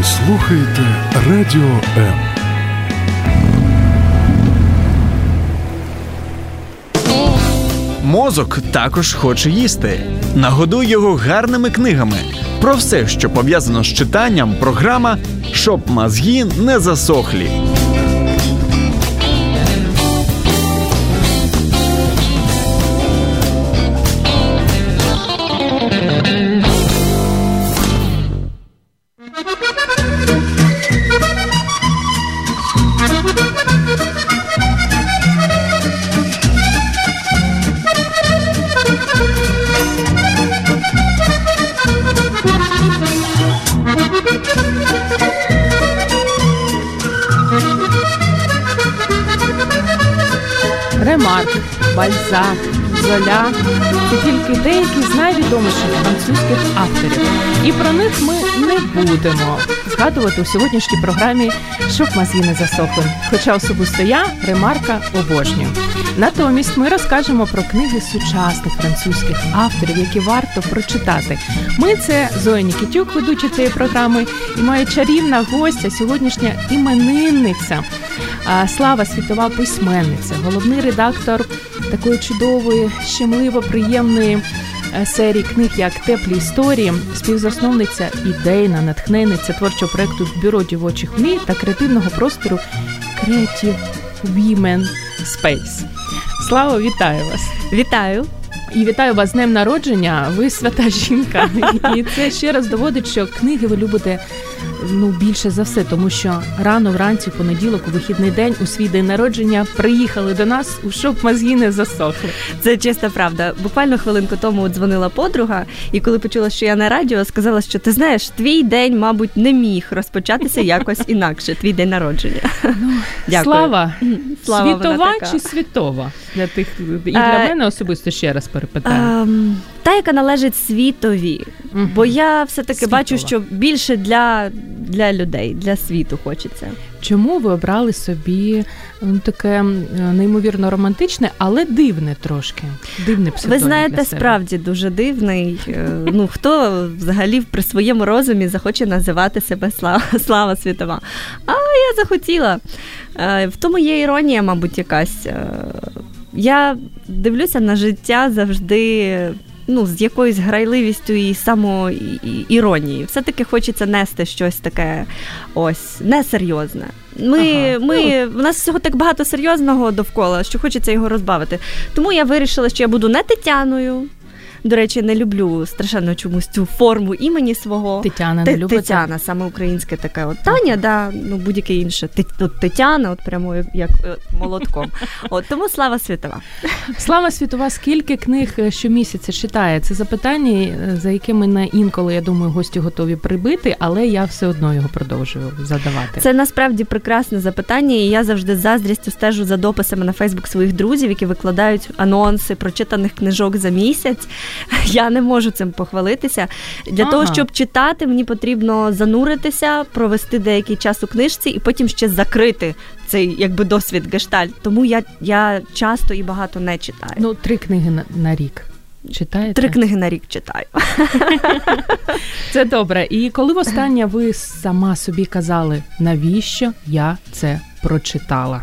Ви слухаєте Радіо М. Мозок також хоче їсти. Нагодуй його гарними книгами. Про все, що пов'язано з читанням, програма щоб мозги не засохлі. Бальзак, Золя це тільки деякі з найвідоміших французьких авторів. І про них ми не будемо згадувати у сьогоднішній програмі, щоб мозги не засохли. Хоча особисто я ремарка обожнюю. Натомість ми розкажемо про книги сучасних французьких авторів, які варто прочитати. Ми це Зоя Нікітюк, ведуча цієї програми, і моя чарівна гостя, сьогоднішня іменинниця. Слава світова письменниця, головний редактор такої чудової, щемливо приємної е, серії книг, як Теплі історії, співзасновниця ідейна натхненниця творчого проекту Бюро дівочих мрій та креативного простору Creative Women Space. Слава, вітаю вас! Вітаю! І вітаю вас з днем народження. Ви свята жінка, і це ще раз доводить, що книги ви любите ну більше за все, тому що рано вранці, в понеділок, у вихідний день, у свій день народження приїхали до нас, щоб мозги не засохли. Це чиста правда. Буквально хвилинку тому дзвонила подруга, і коли почула, що я на радіо, сказала, що ти знаєш, твій день, мабуть, не міг розпочатися якось інакше. Твій день народження. Ну, Дякую. Слава, Слава світова чи світова для тих і для а, е, мене особисто ще раз перепитаю. А, ем, та, яка належить світові, угу. бо я все таки бачу, що більше для для людей, для світу хочеться. Чому ви обрали собі ну, таке неймовірно романтичне, але дивне трошки? Дивне псевдонім Ви знаєте, для себе. справді дуже дивний. Е, ну хто взагалі при своєму розумі захоче називати себе слава, слава світова? А я захотіла. Е, в тому є іронія, мабуть, якась. Е, я дивлюся на життя завжди ну, з якоюсь грайливістю і самоіронією. Все-таки хочеться нести щось таке ось несерйозне. Ми, ага. ми, У нас всього так багато серйозного довкола, що хочеться його розбавити. Тому я вирішила, що я буду не Тетяною. До речі, не люблю страшенно чомусь цю форму імені свого. Тетяна не любите? Тетяна, саме українське таке. От Таня, да, ну будь-яке інше. От Тетяна, от прямо як е, молотком. От тому слава світова. Слава світова, скільки книг е, щомісяця читає? Це запитання, е, за якими на інколи, я думаю, гості готові прибити, але я все одно його продовжую задавати. Це насправді прекрасне запитання, і я завжди з заздрістю стежу за дописами на Фейсбук своїх друзів, які викладають анонси прочитаних книжок за місяць. Я не можу цим похвалитися. Для ага. того, щоб читати, мені потрібно зануритися, провести деякий час у книжці і потім ще закрити цей якби досвід гештальт. Тому я я часто і багато не читаю. Ну, три книги на, на рік. Читаєте? Три книги на рік читаю. Це добре. І коли востаннє ви сама собі казали, навіщо я це прочитала?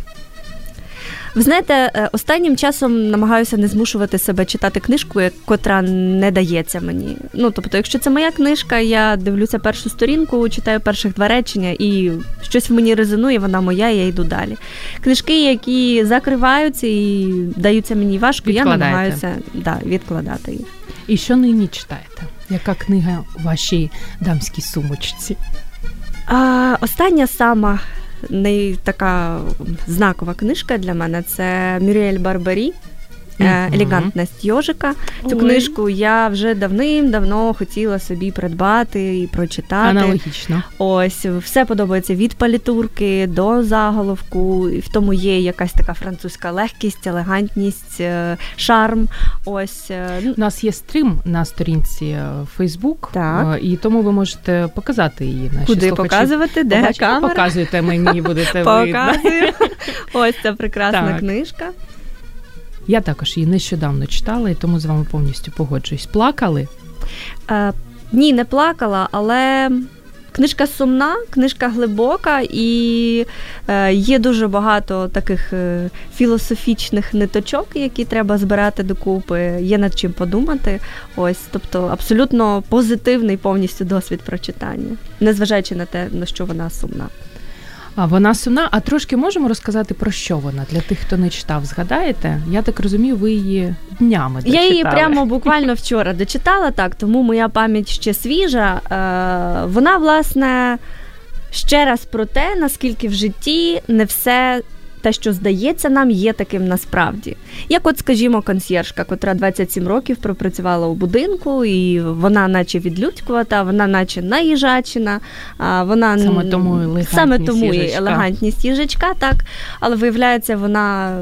Ви знаєте, е, останнім часом намагаюся не змушувати себе читати книжку, котра не дається мені. Ну тобто, якщо це моя книжка, я дивлюся першу сторінку, читаю перших два речення, і щось в мені резонує, вона моя, я йду далі. Книжки, які закриваються і даються мені важко, я намагаюся да, відкладати їх. І що нині читаєте? Яка книга у вашій дамській сумочці? А, Остання сама не така знакова книжка для мене це Мюріель Барбарі. Е, елегантність йожика. Цю Ой. книжку я вже давним-давно хотіла собі придбати і прочитати. Аналогічно. Ось все подобається від палітурки до заголовку. І в тому є якась така французька легкість, елегантність, е, шарм. Ось е, ну, у нас є стрім на сторінці Facebook, так. і тому ви можете показати її. Наші Куди показувати? Де Побач... камера? Показуєте мені, будете Показую. Ось ця прекрасна так. книжка. Я також її нещодавно читала і тому з вами повністю погоджуюсь. Плакали? Е, Ні, не плакала, але Книжка сумна, книжка глибока, і е, є дуже багато таких е, філософічних ниточок, які треба збирати докупи. Є над чим подумати. Ось, тобто, абсолютно позитивний повністю досвід прочитання, незважаючи на те, на що вона сумна. А вона сумна. А трошки можемо розказати про що вона для тих, хто не читав. Згадаєте? Я так розумію, ви її днями дочитали. Я її прямо буквально вчора дочитала так, тому моя пам'ять ще свіжа. Е, Вона, власне, ще раз про те, наскільки в житті не все. Те, що здається нам, є таким насправді. Як, от, скажімо, консьєржка, котра 27 років пропрацювала у будинку, і вона, наче відлюдькувата, вона, наче наїжачена, а вона саме тому елегантність саме тому і елегантність їжачка, так. Але виявляється, вона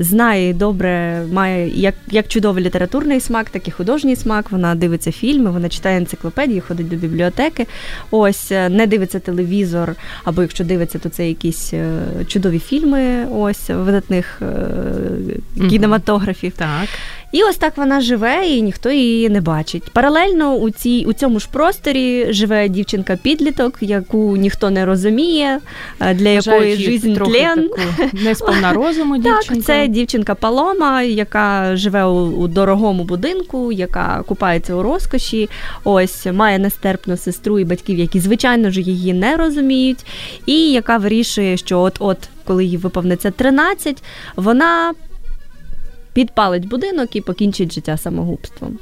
знає і добре, має як, як чудовий літературний смак, так і художній смак. Вона дивиться фільми, вона читає енциклопедії, ходить до бібліотеки. Ось е, не дивиться телевізор, або якщо дивиться, то це якісь е, чудові фільми, ось видатних е, кінематографів. Так. І ось так вона живе, і ніхто її не бачить. Паралельно у цій у цьому ж просторі живе дівчинка-підліток, яку ніхто не розуміє, е, для якої жизнь тлен. таку несповна розуму дівчинка. Так, це дівчинка Палома, яка живе у, у дорогому будинку, яка купається у розкоші. Ось має нестерпну сестру і батьків, які звичайно ж її не розуміють, і яка вирішує, що от-от, коли їй виповниться 13, вона підпалить будинок і покінчить життя самогубством.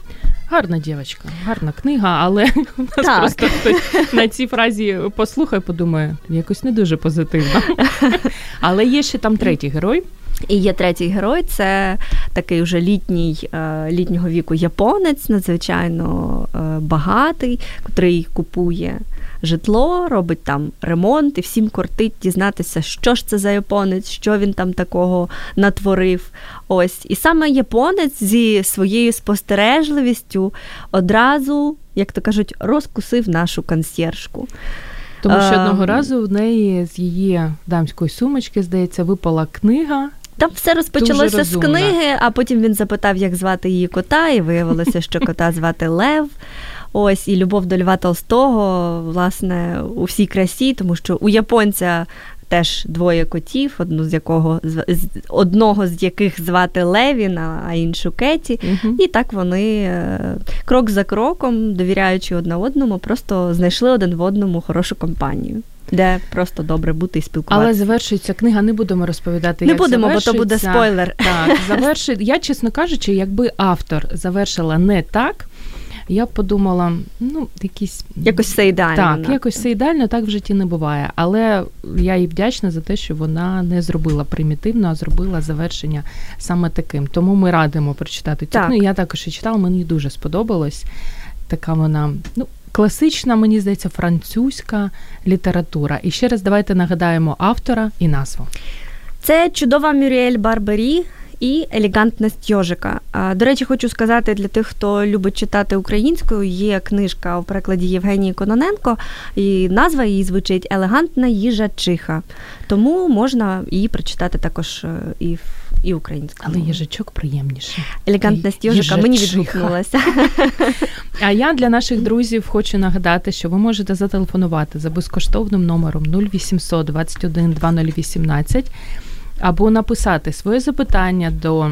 Гарна дівчинка, гарна книга, але у нас Так. просто хтось на цій фразі послухає, подумає, якось не дуже позитивно. Але є ще там третій герой. І є третій герой, це такий вже літній е, літнього віку японець, надзвичайно е, багатий, котрий купує житло, робить там ремонт, і всім кортить дізнатися, що ж це за японець, що він там такого натворив. Ось. І саме японець зі своєю спостережливістю одразу, як то кажуть, розкусив нашу консьєржку. Тому що Ем. одного разу в неї з її дамської сумочки, здається, випала книга. Там все розпочалося з книги, а потім він запитав, як звати її кота, і виявилося, що кота звати Лев. Ось і любов до Льва Толстого, власне, у всій красі, тому що у японця теж двоє котів, одну з якого з- одного з яких звати Левін, а іншу Кеті. Мгм. І так вони е, крок за кроком, довіряючи одне одному, просто знайшли один в одному хорошу компанію, де просто добре бути і спілкуватися. Але завершується книга, не будемо розповідати. Не як будемо, бо то буде спойлер. Так, завершить. Я, чесно кажучи, якби автор завершила не так, я б подумала, ну, якісь. Якось все ідеально. Так, надто. якось все ідеально, так в житті не буває. Але я їй вдячна за те, що вона не зробила примітивно, а зробила завершення саме таким. Тому ми радимо прочитати цю Так. книгу. Я також її читала, мені дуже сподобалось. Така вона, ну, класична, мені здається, французька література. І ще раз давайте нагадаємо автора і назву. Це чудова Мюріель Барбері і елегантність йожика. А, До речі, хочу сказати для тих, хто любить читати українською, є книжка у перекладі Євгенії Кононенко, і назва її звучить Елегантна їжачиха. Тому можна її прочитати також е, і в і українською. Але їжачок приємніший. Елегантність йожика мені відгукнулася. А я для наших друзів хочу нагадати, що ви можете зателефонувати за безкоштовним номером 0800 21 2018 або написати своє запитання до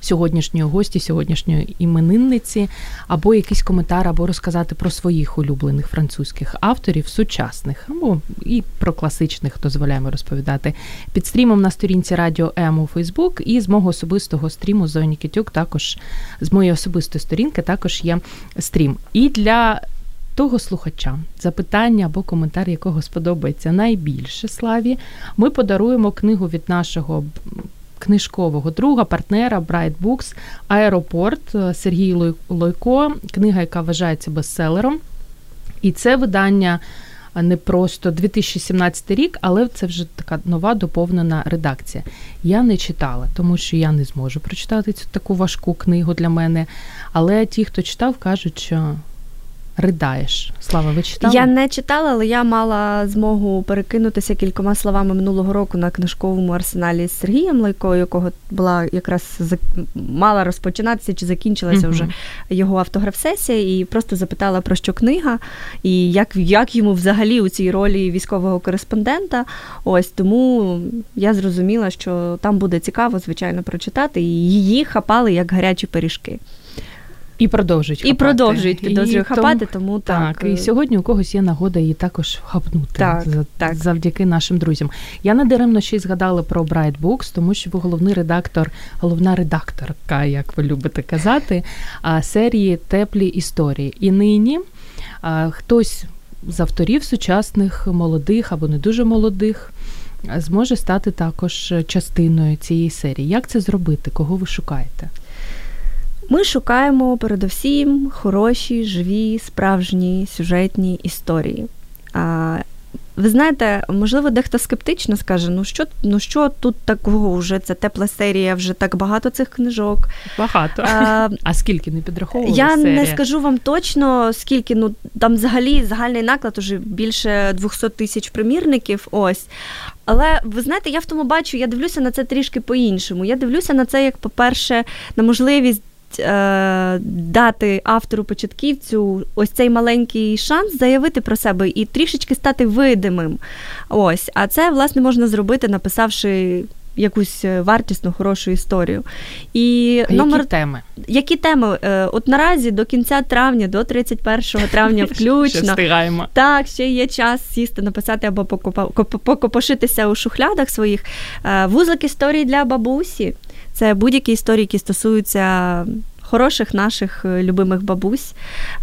сьогоднішньої гості, сьогоднішньої іменинниці, або якийсь коментар, або розказати про своїх улюблених французьких авторів, сучасних, або і про класичних дозволяємо розповідати під стрімом на сторінці Радіо М у Фейсбук, і з мого особистого стріму Зоні Кітюк також з моєї особистої сторінки також є стрім. І для того слухача, запитання або коментар, якого сподобається найбільше славі, ми подаруємо книгу від нашого книжкового друга, партнера Bright Books Аеропорт Сергій Лойко, книга, яка вважається бестселером. І це видання не просто 2017 рік, але це вже така нова доповнена редакція. Я не читала, тому що я не зможу прочитати цю таку важку книгу для мене. Але ті, хто читав, кажуть, що ридаєш. Слава, ви читали? Я не читала, але я мала змогу перекинутися кількома словами минулого року на книжковому арсеналі з Сергієм Лайкою, якого була якраз мала розпочинатися чи закінчилася uh-huh. вже його автограф-сесія, і просто запитала про що книга, і як як йому взагалі у цій ролі військового кореспондента. Ось тому я зрозуміла, що там буде цікаво, звичайно, прочитати, і її хапали як гарячі пиріжки. І продовжують хапати. І продовжують підозрюю хапати, тому так. Так, і сьогодні у когось є нагода її також хапнути так, за, так. завдяки нашим друзям. Я надаремно ще й згадала про Bright Books, тому що ви головний редактор, головна редакторка, як ви любите казати, серії Теплі історії. І нині хтось з авторів сучасних, молодих або не дуже молодих. Зможе стати також частиною цієї серії. Як це зробити? Кого ви шукаєте? Ми шукаємо передусім хороші, живі, справжні сюжетні історії. А, ви знаєте, можливо, дехто скептично скаже: ну що ну що тут такого вже це тепла серія, вже так багато цих книжок. Багато. А а скільки не підраховували? Я серія? не скажу вам точно, скільки ну там взагалі загальний наклад уже більше 200 тисяч примірників. Ось. Але ви знаєте, я в тому бачу, я дивлюся на це трішки по-іншому. Я дивлюся на це як, по-перше, на можливість Е, дати автору початківцю ось цей маленький шанс заявити про себе і трішечки стати видимим. Ось, а це власне можна зробити, написавши. Якусь вартісну, хорошу історію. І а номер... Які теми? Які теми? Е, от наразі до кінця травня, до 31 травня включно. Ще встигаємо. Так, ще є час сісти, написати або покопошитися у шухлядах своїх. Е, вузлик історії для бабусі. Це будь-які історії, які стосуються хороших наших е, любимих бабусь.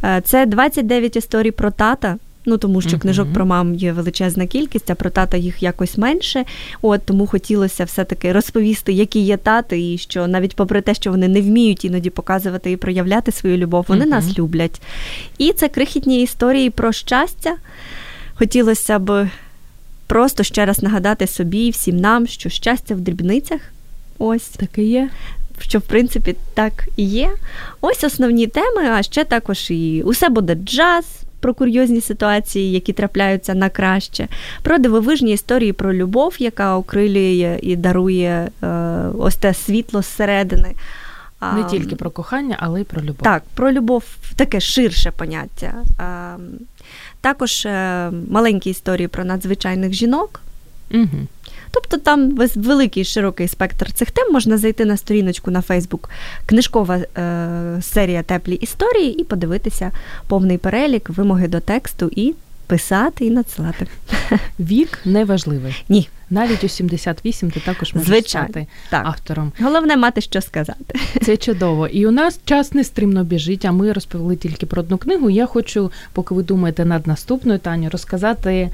Е, це 29 історій про тата. Ну, тому що книжок про мам є величезна кількість, а про тата їх якось менше. От тому хотілося все-таки розповісти, які є тати, і що навіть попри те, що вони не вміють іноді показувати і проявляти свою любов, вони uh-huh. нас люблять. І це крихітні історії про щастя. Хотілося б просто ще раз нагадати собі і всім нам, що щастя в дрібницях. Ось таке є. Що, в принципі, так і є. Ось основні теми, а ще також і усе буде джаз. Про курйозні ситуації, які трапляються на краще, про дивовижні історії про любов, яка окрилює і дарує е, ось те світло зсередини. Не тільки про кохання, але й про любов. Так, про любов таке ширше поняття. А, також е, маленькі історії про надзвичайних жінок. Угу. Тобто там великий широкий спектр цих тем можна зайти на сторіночку на Фейсбук, книжкова е, серія теплі історії і подивитися повний перелік, вимоги до тексту і писати і надсилати. Вік не важливий. Ні. Навіть у 78 ти також можеш Звичайно, стати так. автором. Головне мати що сказати. Це чудово. І у нас час не стримно біжить, а ми розповіли тільки про одну книгу. Я хочу, поки ви думаєте над наступною Таню, розказати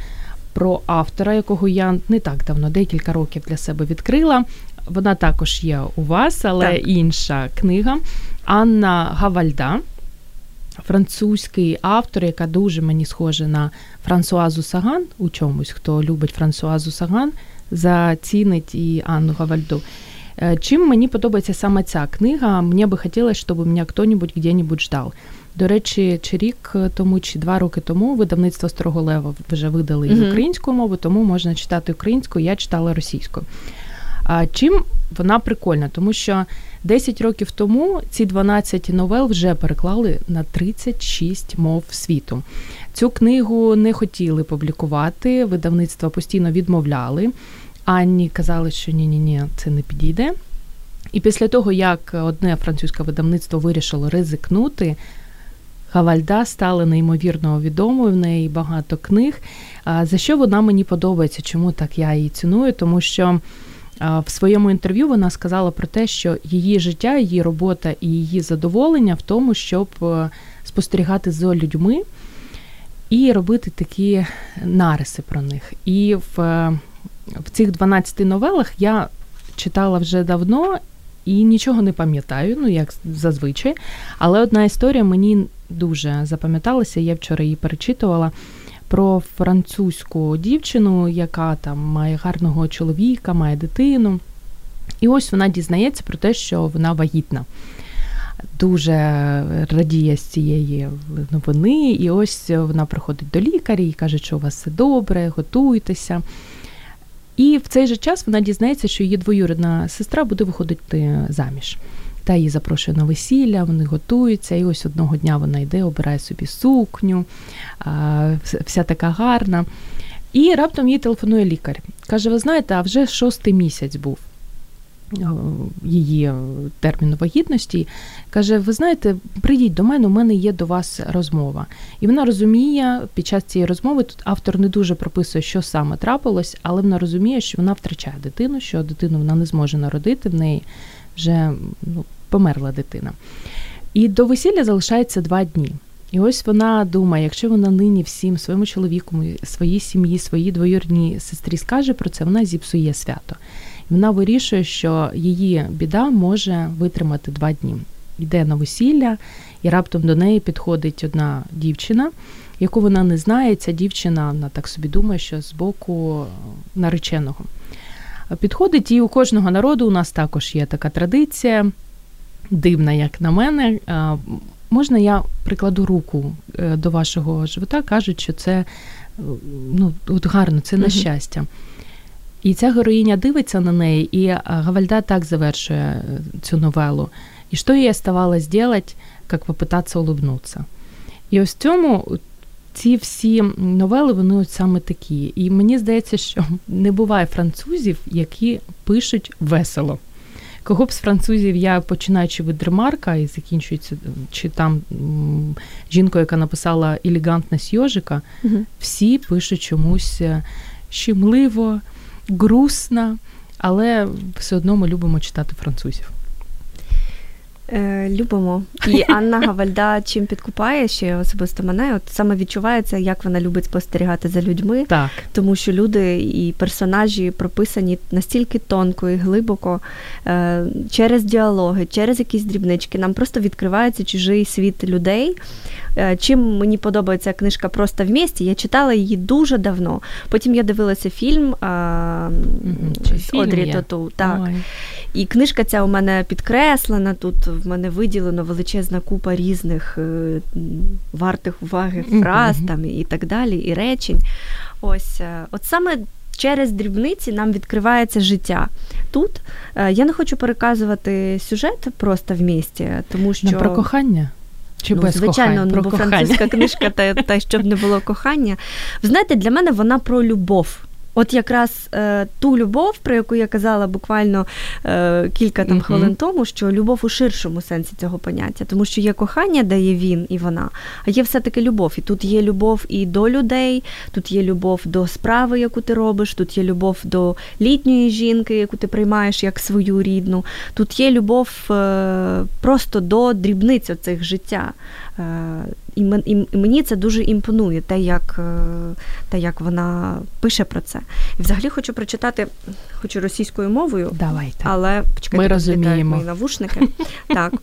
про автора, якого я не так давно, декілька років для себе відкрила. Вона також є у вас, але так. інша книга Анна Гавальда. Французький автор, яка дуже мені схожа на Франсуазу Саган у чомусь, хто любить Франсуазу Саган, зацінить і Анну Гавальду. Е, чим мені подобається саме ця книга, мені би хотілося, щоб мене хто-небудь где-небудь ждав. До речі, чи рік тому, чи два роки тому видавництво Старого Лева вже видали mm-hmm. українську мову, тому можна читати українською, я читала російською. А чим вона прикольна? Тому що 10 років тому ці 12 новел вже переклали на 36 мов світу. Цю книгу не хотіли публікувати, видавництва постійно відмовляли. Анні казали, що ні-ні, ні це не підійде. І після того, як одне французьке видавництво вирішило ризикнути, Гавальда стала неймовірно відомою, в неї багато книг. За що вона мені подобається? Чому так я її ціную? Тому що в своєму інтерв'ю вона сказала про те, що її життя, її робота і її задоволення в тому, щоб е, спостерігати за людьми і робити такі нариси про них. І в, в цих 12 новелах я читала вже давно. І нічого не пам'ятаю, ну як зазвичай. Але одна історія мені дуже запам'яталася. Я вчора її перечитувала про французьку дівчину, яка там має гарного чоловіка, має дитину. І ось вона дізнається про те, що вона вагітна. дуже радіє з цієї новини, і ось вона приходить до лікаря і каже, що у вас все добре, готуйтеся. І в цей же час вона дізнається, що її двоюрідна сестра буде виходити заміж. Та її запрошує на весілля, вони готуються, і ось одного дня вона йде, обирає собі сукню, вся така гарна. І раптом їй телефонує лікар. Каже: Ви знаєте, а вже шостий місяць був її терміну вагітності. Каже: Ви знаєте, прийдіть до мене, у мене є до вас розмова. І вона розуміє, під час цієї розмови тут автор не дуже прописує, що саме трапилось, але вона розуміє, що вона втрачає дитину, що дитину вона не зможе народити, в неї вже ну, померла дитина. І до весілля залишається два дні. І ось вона думає, якщо вона нині всім своєму чоловіку, своїй сім'ї, своїй двоюрній сестрі скаже про це, вона зіпсує свято. Вона вирішує, що її біда може витримати два дні. Йде на весілля, і раптом до неї підходить одна дівчина, яку вона не знає. Ця дівчина вона так собі думає, що з боку нареченого. Підходить, і у кожного народу у нас також є така традиція, дивна, як на мене. Можна я прикладу руку е, до вашого живота, кажуть, що це ну, от гарно, це на щастя. І ця героїня дивиться на неї, і Гавальда так завершує е, цю новелу. І що їй оставалось делать, як попитатися улыбнутися. І ось цьому ці всі новели, вони от саме такі. І мені здається, що не буває французів, які пишуть весело. Кого б з французів я починаючи від ремарка і закінчується, чи там жінкою, яка написала елегантність йожика, угу. всі пишуть чомусь е, щемливо, грустно, але все одно ми любимо читати французів. Е, любимо. І Анна Гавальда чим підкупає ще особисто мене, от саме відчувається, як вона любить спостерігати за людьми, так. тому що люди і персонажі прописані настільки тонко і глибоко е, через діалоги, через якісь дрібнички. Нам просто відкривається чужий світ людей. Е, чим мені подобається книжка просто в місті, я читала її дуже давно. Потім я дивилася фільм а, з Одрі Тату. Так. І книжка ця у мене підкреслена. Тут в мене виділено величезна купа різних е, вартих уваги фраз там і так далі, і речень. Ось, е, от саме. Через дрібниці нам відкривається життя. Тут я не хочу переказувати сюжет просто в місті, тому що Не про кохання. Чи ну, без звичайно, кохань? ну, про бо кохання. французька книжка, та, та щоб не було кохання. Ви знаєте, для мене вона про любов. От якраз е, ту любов, про яку я казала буквально е, кілька там uh-huh. хвилин тому, що любов у ширшому сенсі цього поняття, тому що є кохання, де є він і вона, а є все-таки любов. І тут є любов і до людей, тут є любов до справи, яку ти робиш, тут є любов до літньої жінки, яку ти приймаєш як свою рідну. Тут є любов е, просто до дрібниць оцих життя. Е, і мені це дуже імпонує, те, як е, те, як вона пише про це. І взагалі хочу прочитати, хочу російською мовою, Давайте. але почекайте, ми розуміємо мої навушники. Так.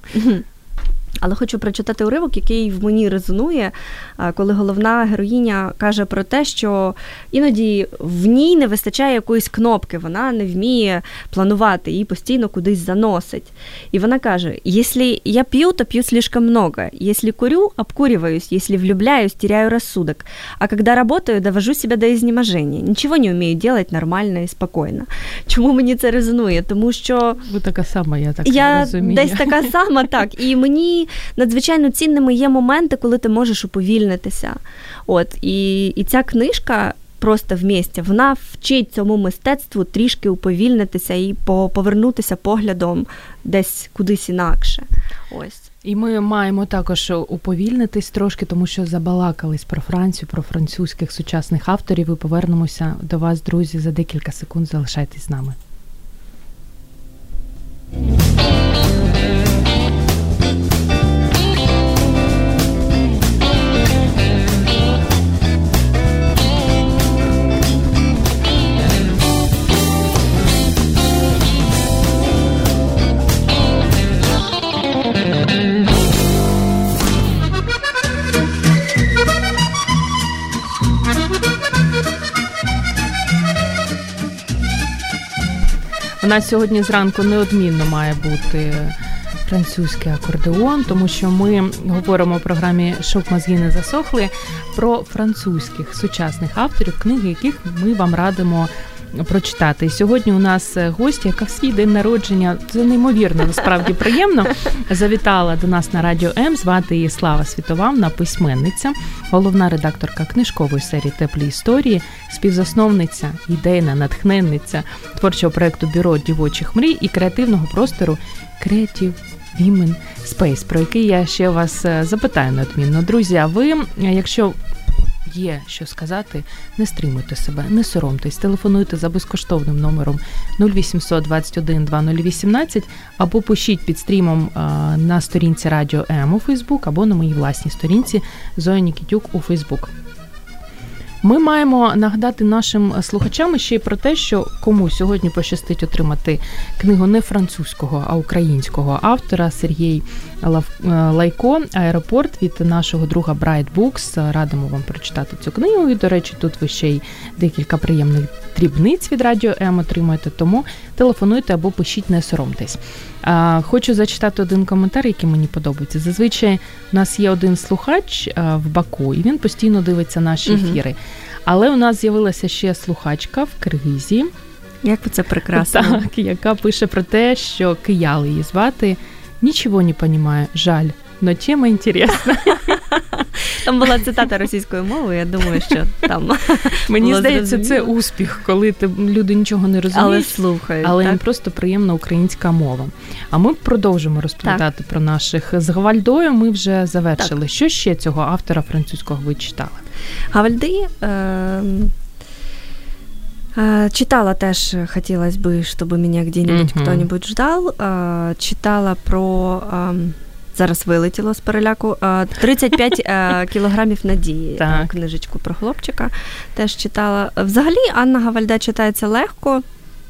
Але хочу прочитати уривок, який в мені резонує, коли головна героїня каже про те, що іноді в ній не вистачає якоїсь кнопки, вона не вміє планувати, її постійно кудись заносить. І вона каже: якщо я п'ю, то п'ю слишком много. Якщо курю, обкуриваюсь, якщо влюбляюсь, теряю рассудок. А когда работаю, довожу себя до изнеможения. Нічого не вмію делать нормально і спокійно. Чому мені це резонує? Тому що ви така сама, я так я розумію. десь така сама, так. І мені надзвичайно цінними є моменти, коли ти можеш уповільнитися. От і, і ця книжка. Просто в місті вона вчить цьому мистецтву трішки уповільнитися і повернутися поглядом десь кудись інакше. Ось і ми маємо також уповільнитись трошки, тому що забалакались про Францію, про французьких сучасних авторів. І повернемося до вас, друзі, за декілька секунд. Залишайтесь з нами. Нас сьогодні зранку неодмінно має бути французький акордеон, тому що ми говоримо в програмі «Щоб мозги не засохли про французьких сучасних авторів, книги яких ми вам радимо прочитати. Сьогодні у нас е, гостя, яка в свій день народження це неймовірно, насправді приємно. Завітала до нас на радіо М. Звати її Слава Світова, вона письменниця, головна редакторка книжкової серії Теплі історії, співзасновниця, ідейна натхненниця творчого проекту Бюро дівочих мрій і креативного простору Creative Women Space, про який я ще вас е, запитаю неодмінно. Друзі, а ви, е, якщо є що сказати, не стримуйте себе, не соромтесь, телефонуйте за безкоштовним номером 0800 21 2018 або пишіть під стрімом на сторінці Радіо М у Фейсбук, або на моїй власній сторінці Зоя Нікітюк у Фейсбук. Ми маємо нагадати нашим слухачам ще й про те, що кому сьогодні пощастить отримати книгу не французького, а українського автора Сергій Лайко Аеропорт від нашого друга Bright Books. Радимо вам прочитати цю книгу. І, до речі, тут ви ще й декілька приємних дрібниць від радіо М отримуєте. Тому телефонуйте або пишіть, не соромтесь. Хочу зачитати один коментар, який мені подобається. Зазвичай у нас є один слухач в Баку, і він постійно дивиться наші ефіри. Але у нас з'явилася ще слухачка в Киргизії. Як це прекрасно. Так, яка пише про те, що кияли її звати нічого не розуміє, жаль. Но тема інтересна. Там була цитата російською мовою, я думаю, що там. Мені здається, це успіх, коли ти люди нічого не розуміють, але слухають. Але їм просто приємна українська мова. А ми продовжимо розповідати так. про наших з Гавальдою. Ми вже завершили. Так. Що ще цього автора французького ви читали? Гавальди. Е- Читала теж, хотілося б, щоб мене где-нибудь mm-hmm. кто-нибудь ждал. Читала про зараз вилетіло з переляку. 35 е, кілограмів надії. Так. Книжечку про хлопчика теж читала. Взагалі, Анна Гавальда читається легко.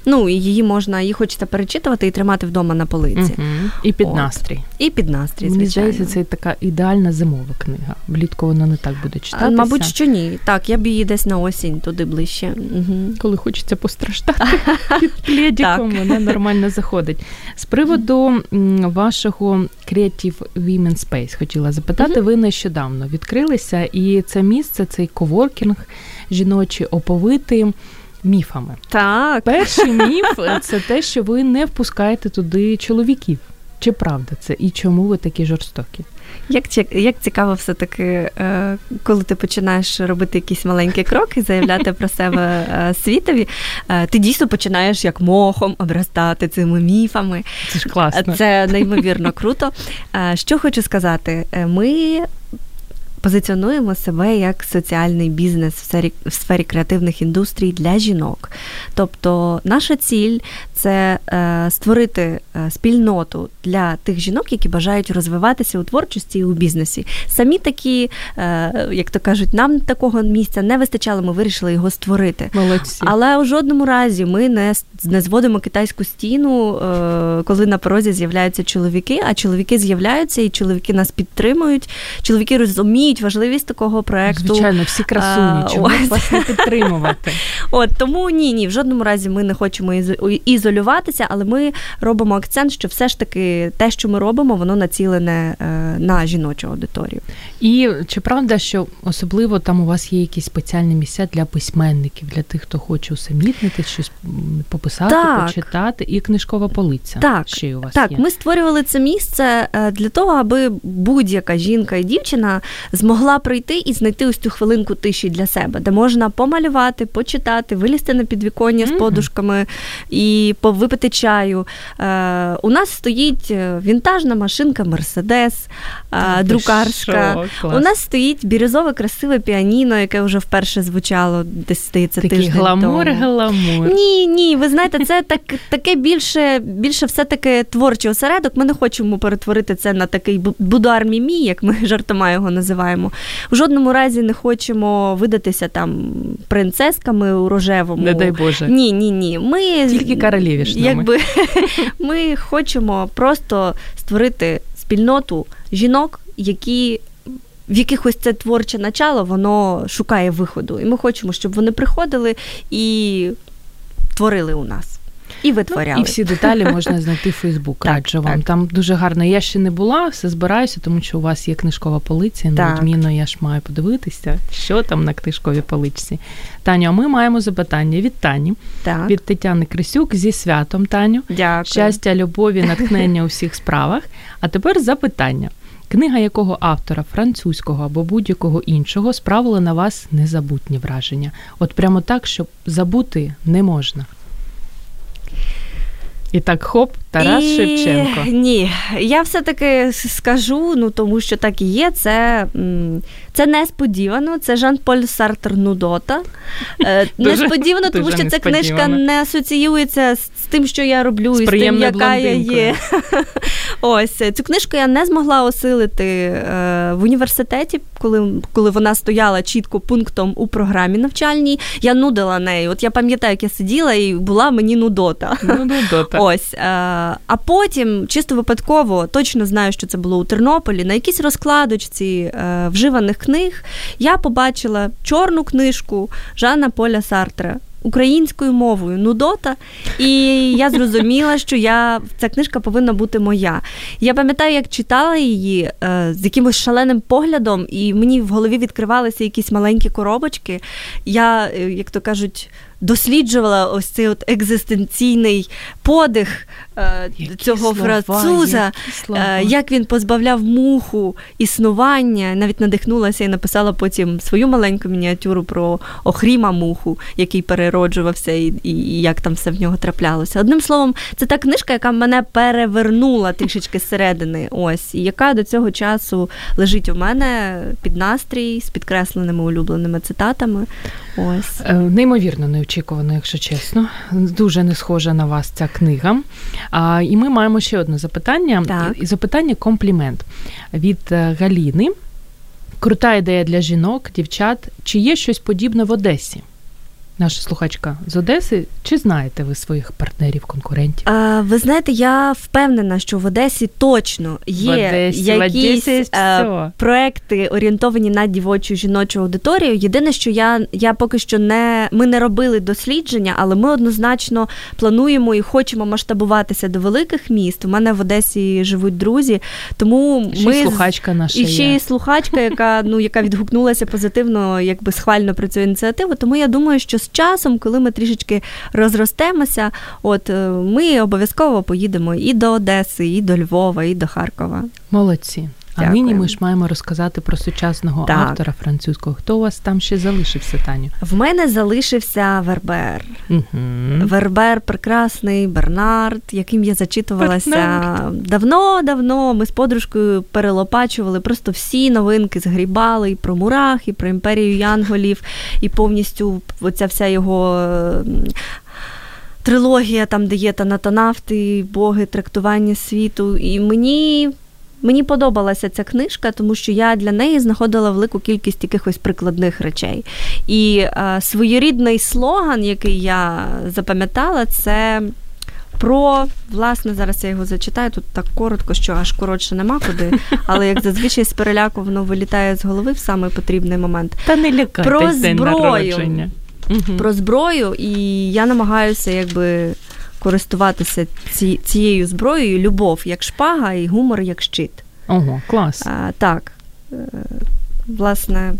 Ну, і її можна, її хочеться перечитувати і тримати вдома на полиці. Угу. І під От. настрій. І під настрій, Мені здається, це така ідеальна зимова книга. Влітку вона не так буде читатися. Мабуть, що ні. Так, я б її десь на осінь туди ближче. Угу. Коли хочеться постраждати під пледіком, вона нормально заходить. З приводу вашого Creative Women Space хотіла запитати, ви нещодавно відкрилися, і це місце, цей коворкінг жіночий, оповити міфами. Так. Перший міф це те, що ви не впускаєте туди чоловіків. Чи правда це? І чому ви такі жорстокі? Як як цікаво, все-таки, е, коли ти починаєш робити якісь маленькі кроки, заявляти про себе е, світові, е, ти дійсно починаєш як мохом обростати цими міфами. Це ж класно. Це неймовірно круто. Що хочу сказати, ми позиціонуємо себе як соціальний бізнес в сфері, в сфері креативних індустрій для жінок. Тобто, наша ціль це е, створити е, спільноту для тих жінок, які бажають розвиватися у творчості і у бізнесі. Самі такі, е, як то кажуть, нам такого місця не вистачало, ми вирішили його створити. Молодці. Але у жодному разі ми не не зводимо китайську стіну, е, коли на порозі з'являються чоловіки, а чоловіки з'являються, і чоловіки нас підтримують. Чоловіки розуміють важливість такого проекту. Звичайно, всі красуні, чому вас не підтримувати. От тому ні, ні, в жодному разі ми не хочемо ізолюватися, але ми робимо акцент, що все ж таки те, що ми робимо, воно націлене е, на жіночу аудиторію. І чи правда, що особливо там у вас є якісь спеціальні місця для письменників, для тих, хто хоче усамітнити, щось пописати, так. почитати, і книжкова полиця. Так, ще у вас так, є. ми створювали це місце е, для того, аби будь-яка жінка і дівчина змогла прийти і знайти ось цю хвилинку тиші для себе, де можна помалювати, почитати, вилізти на підвіконня mm-hmm. з подушками і випити чаю. Е, У нас стоїть е, вінтажна машинка Мерседес, е, друкарська. Шо, у нас стоїть бірюзове красиве піаніно, яке вже вперше звучало десь Такий тиждень гламур, тому. гламур. Ні, ні, ви знаєте, це так, таке більше, більше все-таки творчий осередок. Ми не хочемо перетворити це на такий будуар мімі, як ми жартома його називаємо. В жодному разі не хочемо видатися там принцесками у рожевому. Не дай Боже. Ні, ні, ні. Ми тільки королівішнами. Якби ми хочемо просто створити спільноту жінок, які. В якихось це творче начало, воно шукає виходу. І ми хочемо, щоб вони приходили і творили у нас. І витворяли. Ну, і всі деталі можна знайти в Фейсбук. Так, Раджу вам. так. Там дуже гарно. Я ще не була, все збираюся, тому що у вас є книжкова полиця. Так. Неодмінно я ж маю подивитися, що там на книжковій поличці. Таню, а ми маємо запитання від Тані, Так. від Тетяни Крисюк зі святом Таню. Дякую. Щастя, любові, натхнення у всіх справах. А тепер запитання. Книга якого автора, французького або будь-якого іншого, справила на вас незабутні враження? От прямо так, що забути не можна. І так, хоп, Тарас І... Шевченко. Ні, я все-таки скажу, ну тому що так і є. Це, це несподівано. Це Жан-Поль Сартер Нудота. Е, несподівано, тому що ця книжка не асоціюється з, тим, що я роблю, З і з тим, яка я є. Ось цю книжку я не змогла осилити е, в університеті, коли, коли вона стояла чітко пунктом у програмі навчальній. Я нудила нею. От я пам'ятаю, як я сиділа і була мені нудота. Ну, ну, дота. Ось. А потім, чисто випадково, точно знаю, що це було у Тернополі, на якійсь розкладочці е, вживаних книг я побачила чорну книжку Жана Поля Сартра. Українською мовою Нудота, і я зрозуміла, що я ця книжка повинна бути моя. Я пам'ятаю, як читала її е, з якимось шаленим поглядом, і мені в голові відкривалися якісь маленькі коробочки. Я, е, як то кажуть, досліджувала ось цей от екзистенційний подих Які цього слова, француза, е, як він позбавляв муху існування. Навіть надихнулася і написала потім свою маленьку мініатюру про Охріма муху, який перероджувався, і, і, і як там все в нього траплялося. Одним словом, це та книжка, яка мене перевернула трішечки зсередини. Ось, і яка до цього часу лежить у мене під настрій з підкресленими улюбленими цитатами. Ось. Е, Неймовірно неочікувано, якщо чесно. Дуже не схожа на вас ця книга. А, і ми маємо ще одне запитання. Так. І запитання комплімент від е, Галіни. Крута ідея для жінок, дівчат. Чи є щось подібне в Одесі? Наша слухачка з Одеси. Чи знаєте ви своїх партнерів, конкурентів? А, ви знаєте, я впевнена, що в Одесі точно є Одесі, якісь Одесі е, проекти орієнтовані на дівочу жіночу аудиторію. Єдине, що я, я поки що не ми не робили дослідження, але ми однозначно плануємо і хочемо масштабуватися до великих міст. У мене в Одесі живуть друзі, тому Ще ми слухачка наша і ще є. є слухачка, яка ну яка відгукнулася позитивно, якби схвально про цю ініціативу. Тому я думаю, що часом, коли ми трішечки розростемося, от е, ми обов'язково поїдемо і до Одеси, і до Львова, і до Харкова. Молодці. А нині ми ж маємо розказати про сучасного Так. автора французького. Хто у вас там ще залишився, Таню? В мене залишився Вербер. Угу. Вербер прекрасний, Бернард, яким я зачитувалася Бернард. давно-давно. Ми з подружкою перелопачували просто всі новинки згрібали і про мурах, і про імперію Янголів, і повністю оця вся його. е, Трилогія, там, де є танатонавти, боги, трактування світу. І мені, мені подобалася ця книжка, тому що я для неї знаходила велику кількість якихось прикладних речей. І е, своєрідний слоган, який я запам'ятала, це про, власне, зараз я його зачитаю, тут так коротко, що аж коротше нема куди, але як зазвичай з переляку воно вилітає з голови в самий потрібний момент. Та не лякайтесь Про зброю. Мгм. Про зброю, і я намагаюся якби користуватися ці, цією зброєю, любов як шпага і гумор як щит. Ого, клас. А, так, е, власне,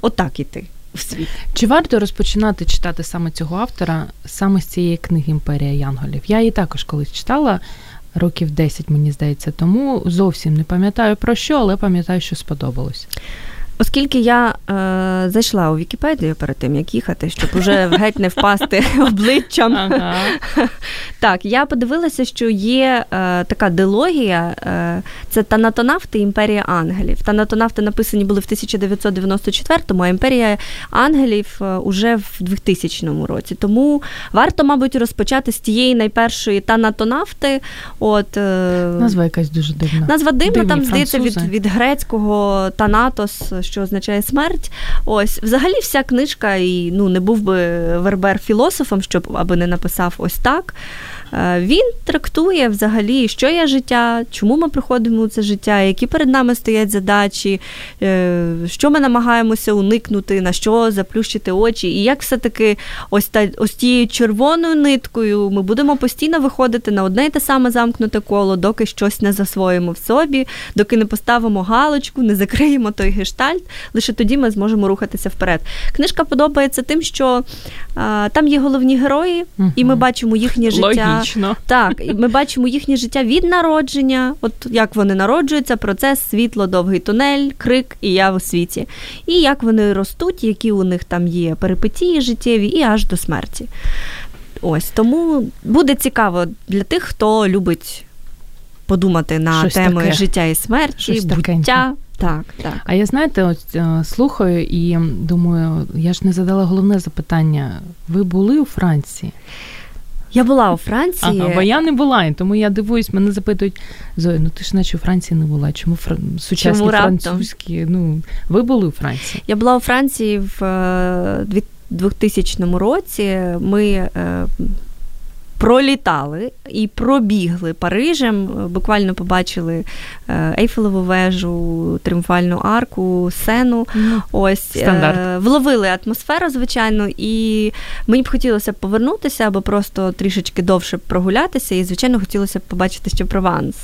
отак іти в світ. Чи варто розпочинати читати саме цього автора, саме з цієї книги Імперія Янголів? Я її також колись читала років 10, мені здається, тому зовсім не пам'ятаю про що, але пам'ятаю, що сподобалось. Оскільки я е, зайшла у Вікіпедію перед тим, як їхати, щоб уже геть не впасти обличчям. Ага. Так, я подивилася, що є е, така дилогія, е, це Танатонавти Імперія ангелів. Танатонавти написані були в 1994-му, а імперія ангелів е, уже в 2000 році. Тому варто, мабуть, розпочати з тієї найпершої Танатонавти. От, е, Назва якась дуже дивна. Назва дивна, Дивні там здається від, від грецького танатос, що означає смерть. Ось, взагалі, вся книжка, і ну не був би Вербер філософом, щоб аби не написав ось так. Е, він трактує взагалі, що є життя, чому ми приходимо у це життя, які перед нами стоять задачі, е, що ми намагаємося уникнути, на що заплющити очі, і як все-таки ось та ось тією червоною ниткою ми будемо постійно виходити на одне й те саме замкнуте коло, доки щось не засвоїмо в собі, доки не поставимо галочку, не закриємо той гештальт. Лише тоді ми зможемо рухатися вперед. Книжка подобається тим, що а, там є головні герої, угу. і ми бачимо їхнє життя. Логічно. Так, і ми бачимо їхнє життя від народження, от як вони народжуються, процес, світло, довгий тунель, крик і я у світі. І як вони ростуть, які у них там є перипетії життєві, і аж до смерті. Ось тому буде цікаво для тих, хто любить подумати на Щось теми таке. життя і смерті, Щось буття. Так, так. А я знаєте, от е, слухаю і думаю, я ж не задала головне запитання. Ви були у Франції? Я була у Франції. Ага, бо я не була, і тому я дивуюсь, мене запитують Зоя, ну ти ж наче у Франції не була. Чому фр... сучасні Чому раптом? французькі? Ну, ви були у Франції? Я була у Франції в е, дві- 2000 році. Ми е, пролітали і пробігли Парижем. Буквально побачили е, Ейфелеву вежу, Тріумфальну арку, Сену. Ось Ну, Стандарт. е, вловили атмосферу, звичайно, і мені б хотілося повернутися або просто трішечки довше прогулятися. І, звичайно, хотілося б побачити ще Прованс.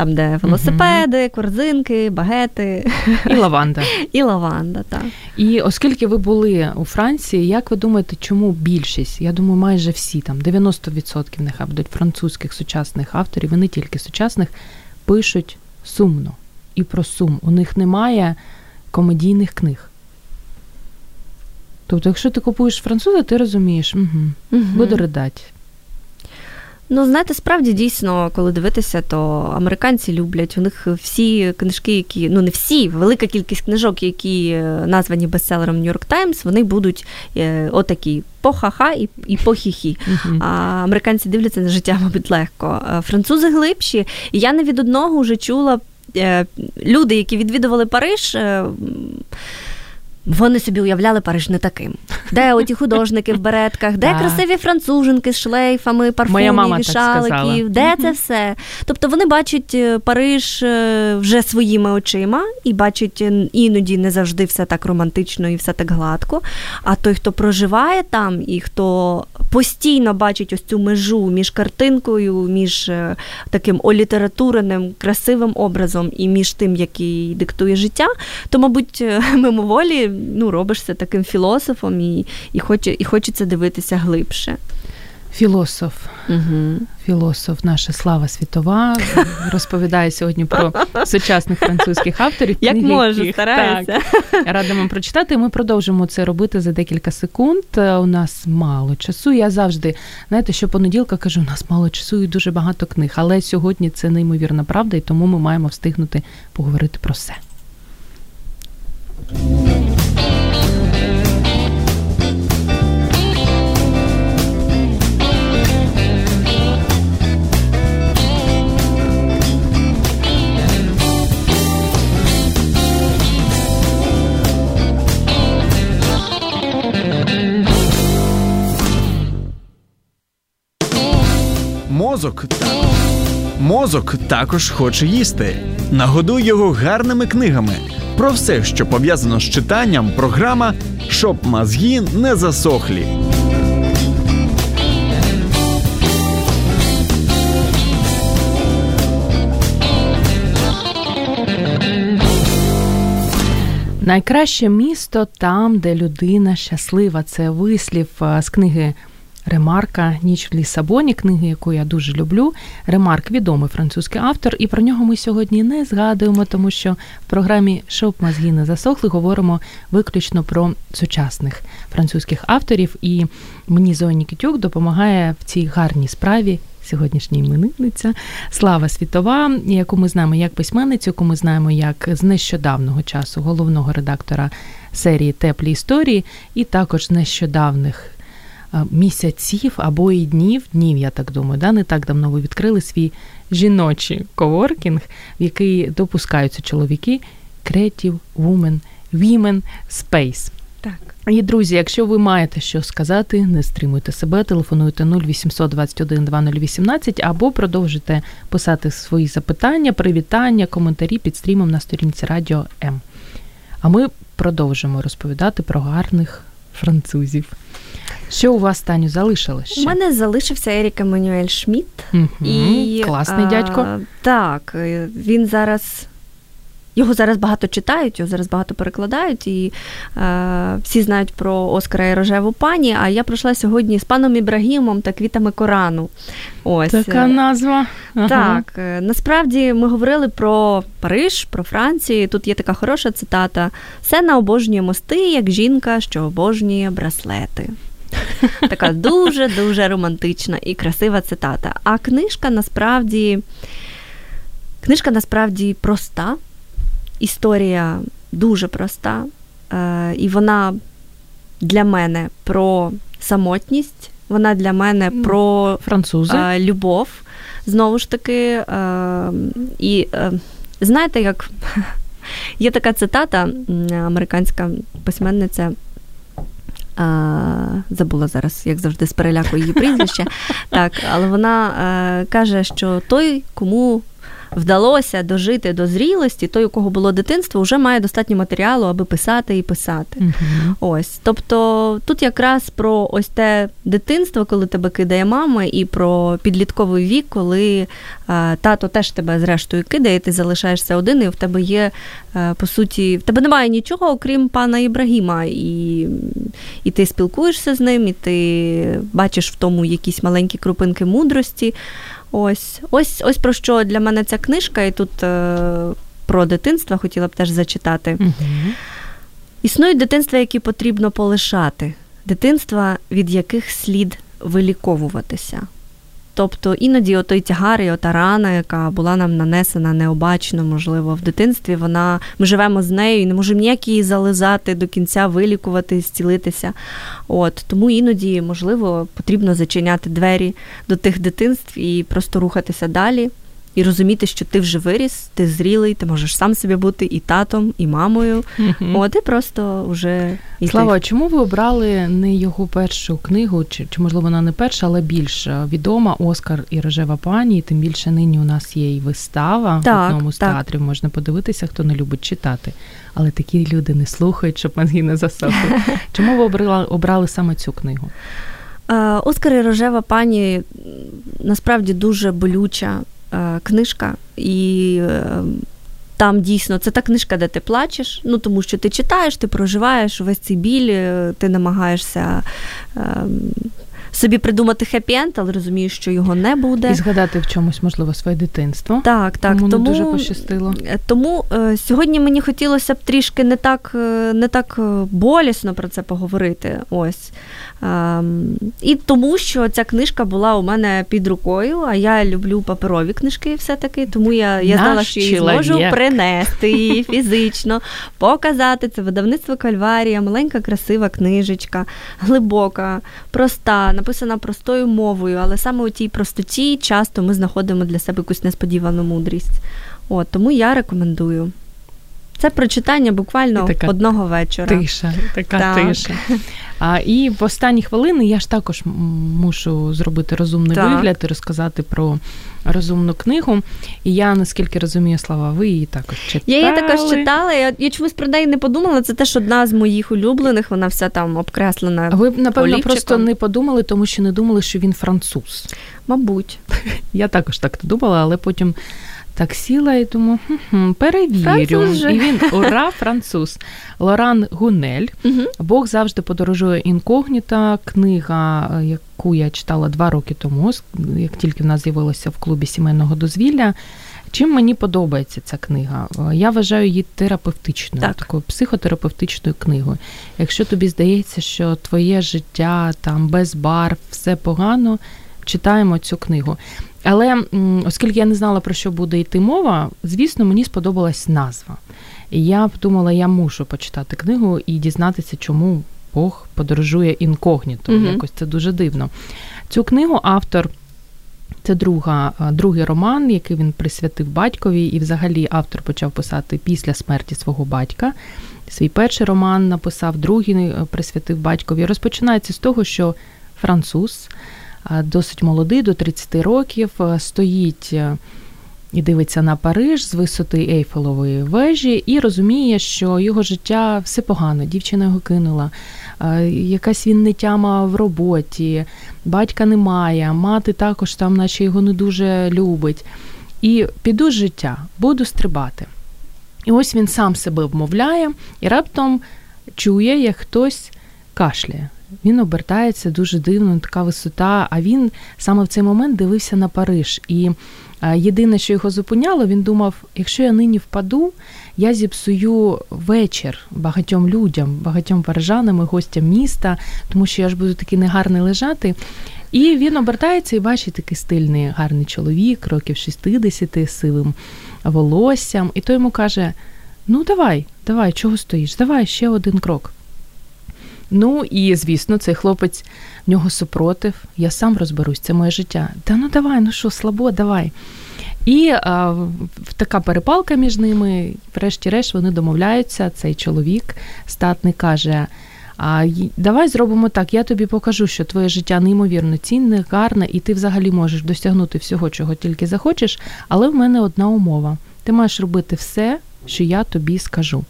Там, де велосипеди, корзинки, багети І лаванда. і лаванда. Так. І оскільки ви були у Франції, як ви думаєте, чому більшість? Я думаю, майже всі там 90% нехай будуть французьких сучасних авторів, і не тільки сучасних, пишуть сумно і про сум. У них немає комедійних книг. Тобто, якщо ти купуєш француза, ти розумієш, угу, Мгм. буду ридати. Ну, знаєте, справді дійсно, коли дивитися, то американці люблять. У них всі книжки, які ну не всі, велика кількість книжок, які е, названі бестселером Нью-Йорк Таймс, вони будуть е, отакі по-ха-ха і, і по-хі-хі. А американці дивляться на життя, мабуть, легко. Е, Французи глибші. І я не від одного вже чула е, люди, які відвідували Париж. Вони собі уявляли Париж не таким. Де оті художники в беретках, де красиві француженки з шлейфами, парфумів, вішаликів, де це все? Тобто вони бачать е, Париж е, вже своїми очима і бачать е, іноді не завжди все так романтично і все так гладко. А той, хто проживає там і хто постійно бачить ось цю межу між картинкою, між таким олітературеним, красивим образом і між тим, який диктує життя, то, мабуть, мимоволі ну, робишся таким філософом і, і, хоче, і хочеться дивитися глибше. Філософ. Угу. Філософ, наша слава світова, розповідає сьогодні про сучасних французьких авторів. Як книги може, яких- старається. Так, рада вам прочитати. Ми продовжимо це робити за декілька секунд. Е, У нас мало часу. Я завжди, знаєте, що понеділка кажу, у нас мало часу і дуже багато книг. Але сьогодні це неймовірна правда, і тому ми маємо встигнути поговорити про все. Мозок. Мозок також хоче їсти. Нагодуй його гарними книгами. Про все, що пов'язано з читанням, програма Щоб мозги не засохлі. Найкраще місто там, де людина щаслива. Це вислів е, з книги Ремарка Ніч в Лісабоні, книги, яку я дуже люблю. Ремарк відомий французький автор, і про нього ми сьогодні не згадуємо, тому що в програмі Щоб мозги не засохли говоримо виключно про сучасних французьких авторів. І мені Зоя Нікітюк допомагає в цій гарній справі. Сьогоднішня іменинниця Слава Світова, яку ми знаємо як письменницю, яку ми знаємо як з нещодавнього часу головного редактора серії Теплі історії, і також з нещодавних місяців або і днів, днів, я так думаю, да? не так давно ви відкрили свій жіночий коворкінг, в який допускаються чоловіки Creative Women Women Space. Так. І друзі, якщо ви маєте що сказати, не стримуйте себе, телефонуйте 0800 21 2018 або продовжуйте писати свої запитання, привітання, коментарі під стрімом на сторінці Радіо М. А ми продовжимо розповідати про гарних французів. Що у вас, Таню, залишилось ще? У мене залишився Ерік Еммануель Шмідт. Мгм. І, Класний а, дядько. Так, е, він зараз. Його зараз багато читають, його зараз багато перекладають, і е, всі знають про Оскара і рожеву пані. А я пройшла сьогодні з паном Ібрагімом та квітами Корану. Ось Така е, назва. Ага. Так, е, насправді ми говорили про Париж, про Францію. Тут є така хороша цитата: Сена обожнює мости, як жінка, що обожнює браслети. Така дуже дуже романтична і красива цитата. А книжка насправді книжка насправді проста, історія дуже проста, е, і вона для мене про самотність, вона для мене про Французи. е, любов. Знову ж таки, е, і знаєте, як є така цитата, американська письменниця. Е, Забула зараз, як завжди, з переляку її прізвище. Так, але вона е, каже, що той, кому вдалося дожити до зрілості, той, у кого було дитинство, вже має достатньо матеріалу, аби писати і писати. Мгм. Ось, тобто тут якраз про ось те дитинство, коли тебе кидає мама, і про підлітковий вік, коли е, тато теж тебе зрештою кидає, ти залишаєшся один, і в тебе є, е, по суті, в тебе немає нічого, окрім пана Ібрагіма, і, і ти спілкуєшся з ним, і ти бачиш в тому якісь маленькі крупинки мудрості. Ось, ось, ось про що для мене ця книжка, і тут е, про дитинство хотіла б теж зачитати. Угу. Існують дитинства, які потрібно полишати, дитинства, від яких слід виліковуватися. Тобто іноді отой тягар і ота рана, яка була нам нанесена необачно, можливо, в дитинстві, вона ми живемо з нею і не можемо ніяк її зализати до кінця, вилікувати, зцілитися. От тому іноді, можливо, потрібно зачиняти двері до тих дитинств і просто рухатися далі. І розуміти, що ти вже виріс, ти зрілий, ти можеш сам собі бути і татом, і мамою. Мгм. От і просто вже. Слава, а чому ви обрали не його першу книгу, чи, чи можливо вона не перша, але більш е, відома Оскар і рожева пані, і тим більше нині у нас є і вистава Так, в одному з так. театрів. Можна подивитися, хто не любить читати. Але такі люди не слухають, щоб мозги не засохли. Чому ви обрали, обрали саме цю книгу? Е, Оскар і рожева пані насправді дуже болюча книжка, і е, там дійсно це та книжка, де ти плачеш. Ну тому що ти читаєш, ти проживаєш весь цей біль, е, ти намагаєшся. Е, Собі придумати хеппі-енд, але розумієш, що його не буде. І згадати в чомусь, можливо, своє дитинство. Так, так. Кому не тому, дуже пощастило. Е, Тому е, сьогодні мені хотілося б трішки не так, е, не так е, болісно про це поговорити. Ось. Ем, і тому, що ця книжка була у мене під рукою, а я люблю паперові книжки все-таки, тому я, я Наш знала, що її зможу принести її фізично, показати. Це видавництво Кальварія, маленька, красива книжечка, глибока, проста, написана простою мовою, але саме у тій простоті часто ми знаходимо для себе якусь несподівану мудрість. От, тому я рекомендую. Це прочитання буквально така одного вечора. Тиша, така Так. тиша. А, і в останні хвилини я ж також мушу зробити розумний Так. вигляд і розказати про розумну книгу. І я, наскільки розумію, слава, ви її також читали. Я її також читала. Я, я чомусь про неї не подумала. Це теж одна з моїх улюблених. Вона вся там обкреслена. А ви, напевно, олівчиком. просто не подумали, тому що не думали, що він француз. Мабуть. Я також так думала, але потім так сіла і думаю, «Хм-хм, перевірю. Француз же. І він ура, француз. Лоран Гунель. Угу. Бог завжди подорожує інкогніта. Книга, е, яку я читала два роки тому, як тільки в нас з'явилася в клубі сімейного дозвілля. Чим мені подобається ця книга? Е, Я вважаю її терапевтичною, Так. такою психотерапевтичною книгою. Якщо тобі здається, що твоє життя там без барв, все погано, читаємо цю книгу. Але оскільки я не знала, про що буде йти мова, звісно, мені сподобалась назва. І я подумала, я мушу почитати книгу і дізнатися, чому Бог подорожує інкогніто. Мгм. Якось це дуже дивно. Цю книгу автор. Це Це друга, другий роман, який він присвятив батькові, і взагалі автор почав писати після смерті свого батька. Свій перший роман написав, другий присвятив батькові. Розпочинається з того, що француз, досить молодий, до 30 років, стоїть і дивиться на Париж з висоти Ейфелової вежі і розуміє, що його життя все погано, дівчина його кинула, якась він не тяма в роботі, батька немає, мати також там, наче його не дуже любить. І піду з життя, буду стрибати. І ось він сам себе вмовляє і раптом чує, як хтось кашляє. Він обертається дуже дивно, така висота. А він саме в цей момент дивився на Париж. І єдине, що його зупиняло, він думав: якщо я нині впаду, я зіпсую вечір багатьом людям, багатьом парижанам і гостям міста, тому що я ж буду такий негарний лежати. І він обертається і бачить такий стильний гарний чоловік, років 60, з сивим волоссям. І той йому каже: Ну, давай, давай, чого стоїш? Давай ще один крок. Ну і звісно, цей хлопець в нього супротив. Я сам розберусь, це моє життя. Та ну давай, ну що, слабо, давай. І а, така перепалка між ними, врешті-решт, вони домовляються. Цей чоловік статний каже: а, Давай зробимо так, я тобі покажу, що твоє життя неймовірно цінне, гарне, і ти взагалі можеш досягнути всього, чого тільки захочеш. Але в мене одна умова: ти маєш робити все, що я тобі скажу.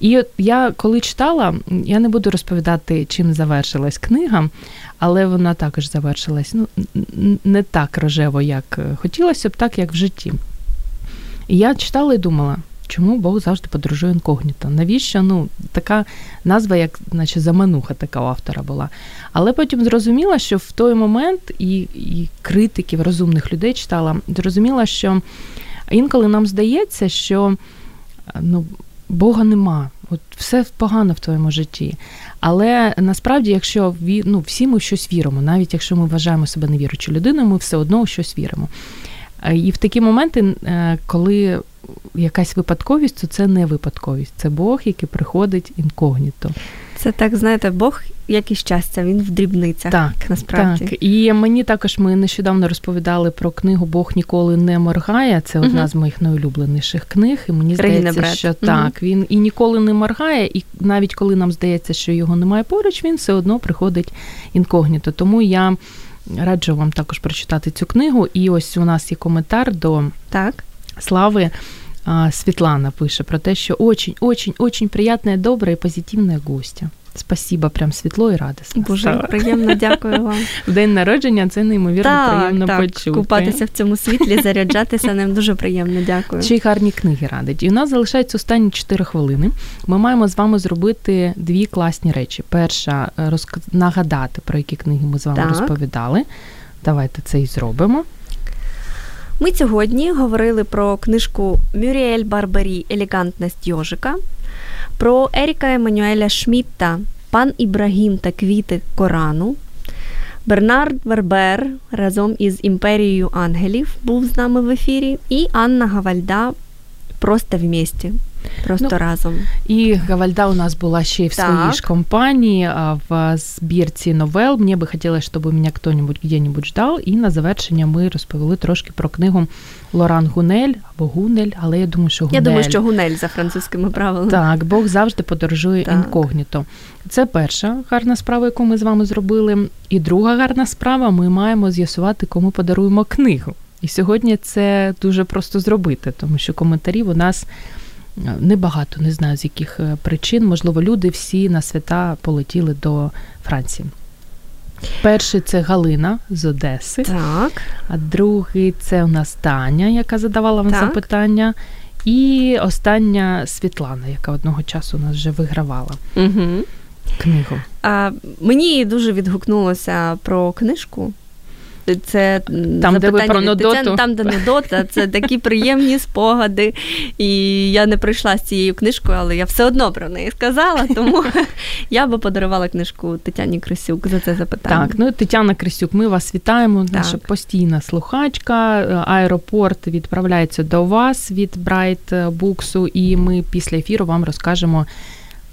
І от я коли читала, я не буду розповідати, чим завершилась книга, але вона також завершилась ну, не так рожево, як хотілося б, так як в житті. І я читала і думала, чому Бог завжди подорожує інкогніто? Навіщо? Ну, така назва, як наче замануха така у автора була. Але потім зрозуміла, що в той момент і, і критиків, розумних людей читала, зрозуміла, що інколи нам здається, що ну, Бога нема, от все погано в твоєму житті. Але насправді, якщо ну, всі ми в щось віримо, навіть якщо ми вважаємо себе невіручою людиною, ми все одно в щось віримо. І в такі моменти, е, коли якась випадковість, то це не випадковість, це Бог, який приходить інкогніто. Це так, знаєте, Бог, як і щастя, він в дрібницях. Так, насправді. Так. І мені також ми нещодавно розповідали про книгу Бог ніколи не моргає. Це одна угу. з моїх найулюбленіших книг. І мені здається, Бред. що угу. так, він і ніколи не моргає, і навіть коли нам здається, що його немає поруч, він все одно приходить інкогніто. Тому я раджу вам також прочитати цю книгу. І ось у нас є коментар до так. слави. Светлана пише про те, що очень-очень-очень приятная, добрая и позитивная гостя. Спасибо, прям світло і радісно. Дуже стало. приємно, дякую вам. В день народження це неймовірно так, приємно так, почути. Купатися в цьому світлі, заряджатися ним дуже приємно. Дякую. Чи гарні книги радить. І у нас залишається останні 4 хвилини. Ми маємо з вами зробити дві класні речі. Перша роз... нагадати, про які книги ми з вами так. розповідали. Давайте це і зробимо. Ми сьогодні говорили про книжку Мюріель Барбарі Елегантність Йожика, про Еріка Еммануеля Шмітта Пан Ібрагім та Квіти Корану. Бернард Вербер разом із Імперією ангелів був з нами в ефірі, і Анна Гавальда просто в місті. Просто ну, разом. І Гавальда у нас була ще й в так. своїй ж компанії в збірці новел. Мені би хотілося, щоб мене хто-небудь где-небудь ждав. І на завершення ми розповіли трошки про книгу Лоран Гунель або Гунель, але я думаю, що Гунель. Я думаю, що Гунель за французькими правилами. Так, Бог завжди подорожує так. інкогніто. Це перша гарна справа, яку ми з вами зробили. І друга гарна справа ми маємо з'ясувати, кому подаруємо книгу. І сьогодні це дуже просто зробити, тому що коментарів у нас. Небагато, не знаю з яких е, причин. Можливо, люди всі на свята полетіли до Франції. Перший це Галина з Одеси. Так. А другий це у нас Таня, яка задавала вам так. запитання. І остання Світлана, яка одного часу у нас вже вигравала угу. книгу. А, Мені дуже відгукнулося про книжку. Це там, де ви про Нудоту. там, де Нудота, це такі приємні спогади. І я не прийшла з цією книжкою, але я все одно про неї сказала, тому я би подарувала книжку Тетяні Крисюк за це запитання. Так, ну Тетяна Крисюк, ми вас вітаємо. Так. Наша постійна слухачка. Аеропорт відправляється до вас від Брайт Буксу, і ми після ефіру вам розкажемо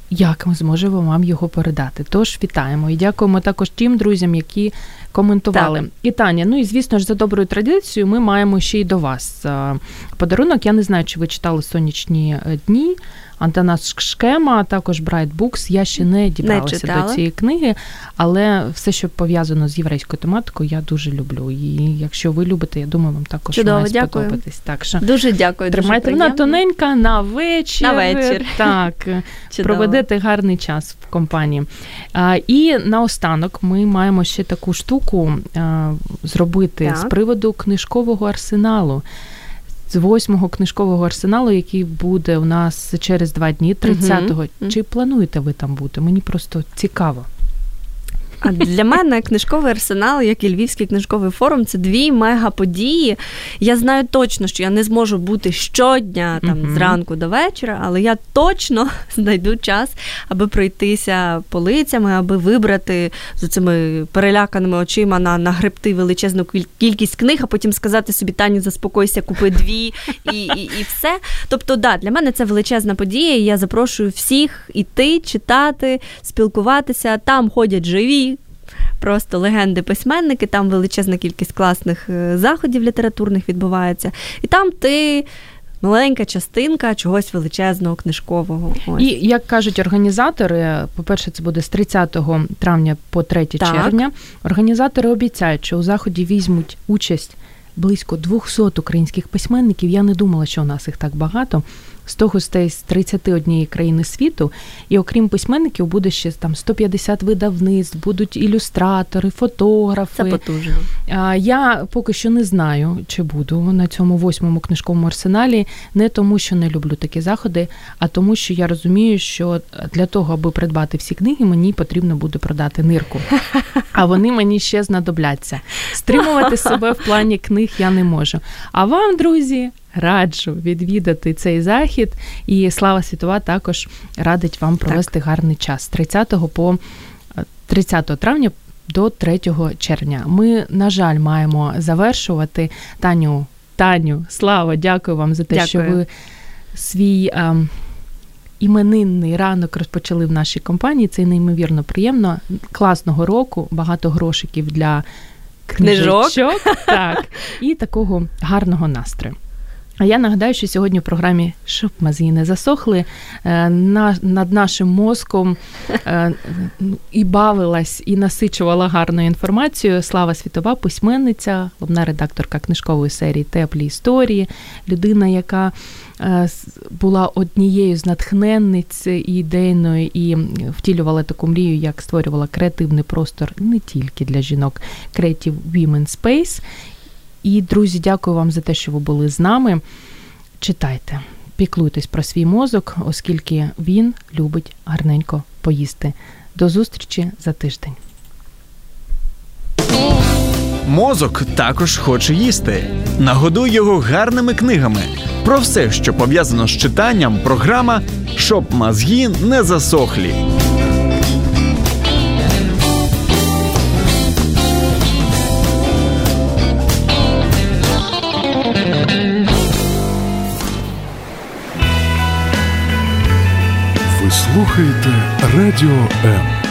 як ми зможемо вам його передати. Тож вітаємо і дякуємо також тим друзям, які коментували. Так. І Таня, ну і звісно ж, за доброю традицією, ми маємо ще й до вас подарунок. Я не знаю, чи ви читали сонячні е, дні. Антонас Шкема, також Bright Books. Я ще не дібралася не до цієї книги, але все, що пов'язано з єврейською тематикою, я дуже люблю. І якщо ви любите, я думаю, вам також Чудово, має дякую. сподобатись. Так що дуже дякую. Тримайте вона тоненька на вечір. На вечір. Так, проведете гарний час в компанії. А, І наостанок ми маємо ще таку штуку а, зробити так. з приводу книжкового арсеналу з восьмого книжкового арсеналу, який буде у нас через два дні, 30-го. Угу. Чи плануєте ви там бути? Мені просто цікаво. А для мене книжковий арсенал, як і Львівський книжковий форум, це дві мегаподії. Я знаю точно, що я не зможу бути щодня там uh-huh. зранку до вечора, але я точно знайду час, аби пройтися полицями, аби вибрати з цими переляканими очима на нагребти величезну кількість книг, а потім сказати собі Тані, заспокойся, купи дві і і, і все. Тобто, да, для мене це величезна подія. і Я запрошую всіх іти, читати, спілкуватися. Там ходять живі просто легенди письменники, там величезна кількість класних е, заходів літературних відбувається. І там ти. Маленька частинка чогось величезного книжкового. Ось. І як кажуть організатори, по-перше, це буде з 30 травня по 3 так. червня. Організатори обіцяють, що у заході візьмуть участь близько 200 українських письменників. Я не думала, що у нас їх так багато. 100 гостей з 31 країни світу, і окрім письменників, буде ще там 150 видавництв, будуть ілюстратори, фотографи. Це потужно. Я поки що не знаю, чи буду на цьому восьмому книжковому арсеналі, не тому, що не люблю такі заходи, а тому, що я розумію, що для того, аби придбати всі книги, мені потрібно буде продати нирку. А вони мені ще знадобляться. Стримувати себе в плані книг я не можу. А вам, друзі, раджу відвідати цей захід. І Слава Світова також радить вам провести так. гарний час з 30 по 30 е, травня до 3 червня. Ми, на жаль, маємо завершувати Таню. Таню, Слава, дякую вам за те, дякую. що ви свій. А, ем, Іменинний ранок розпочали в нашій компанії. Це неймовірно приємно. Класного року, багато грошиків для книжок. Так, і такого гарного настрою. А я нагадаю, що сьогодні в програмі щоб мозги не засохли е, на, над нашим мозком е, і бавилась, і насичувала гарною інформацією. Слава світова письменниця, головна редакторка книжкової серії Теплі історії, людина, яка е, була однією з натхненниць ідейної і втілювала таку мрію, як створювала креативний простор не тільки для жінок Creative Women Space. І, друзі, дякую вам за те, що ви були з нами. Читайте, піклуйтесь про свій мозок, оскільки він любить гарненько поїсти. До зустрічі за тиждень. Мозок також хоче їсти. Нагодуй його гарними книгами. Про все, що пов'язано з читанням, програма, щоб мозги не засохлі. Слухаєте Радіо М.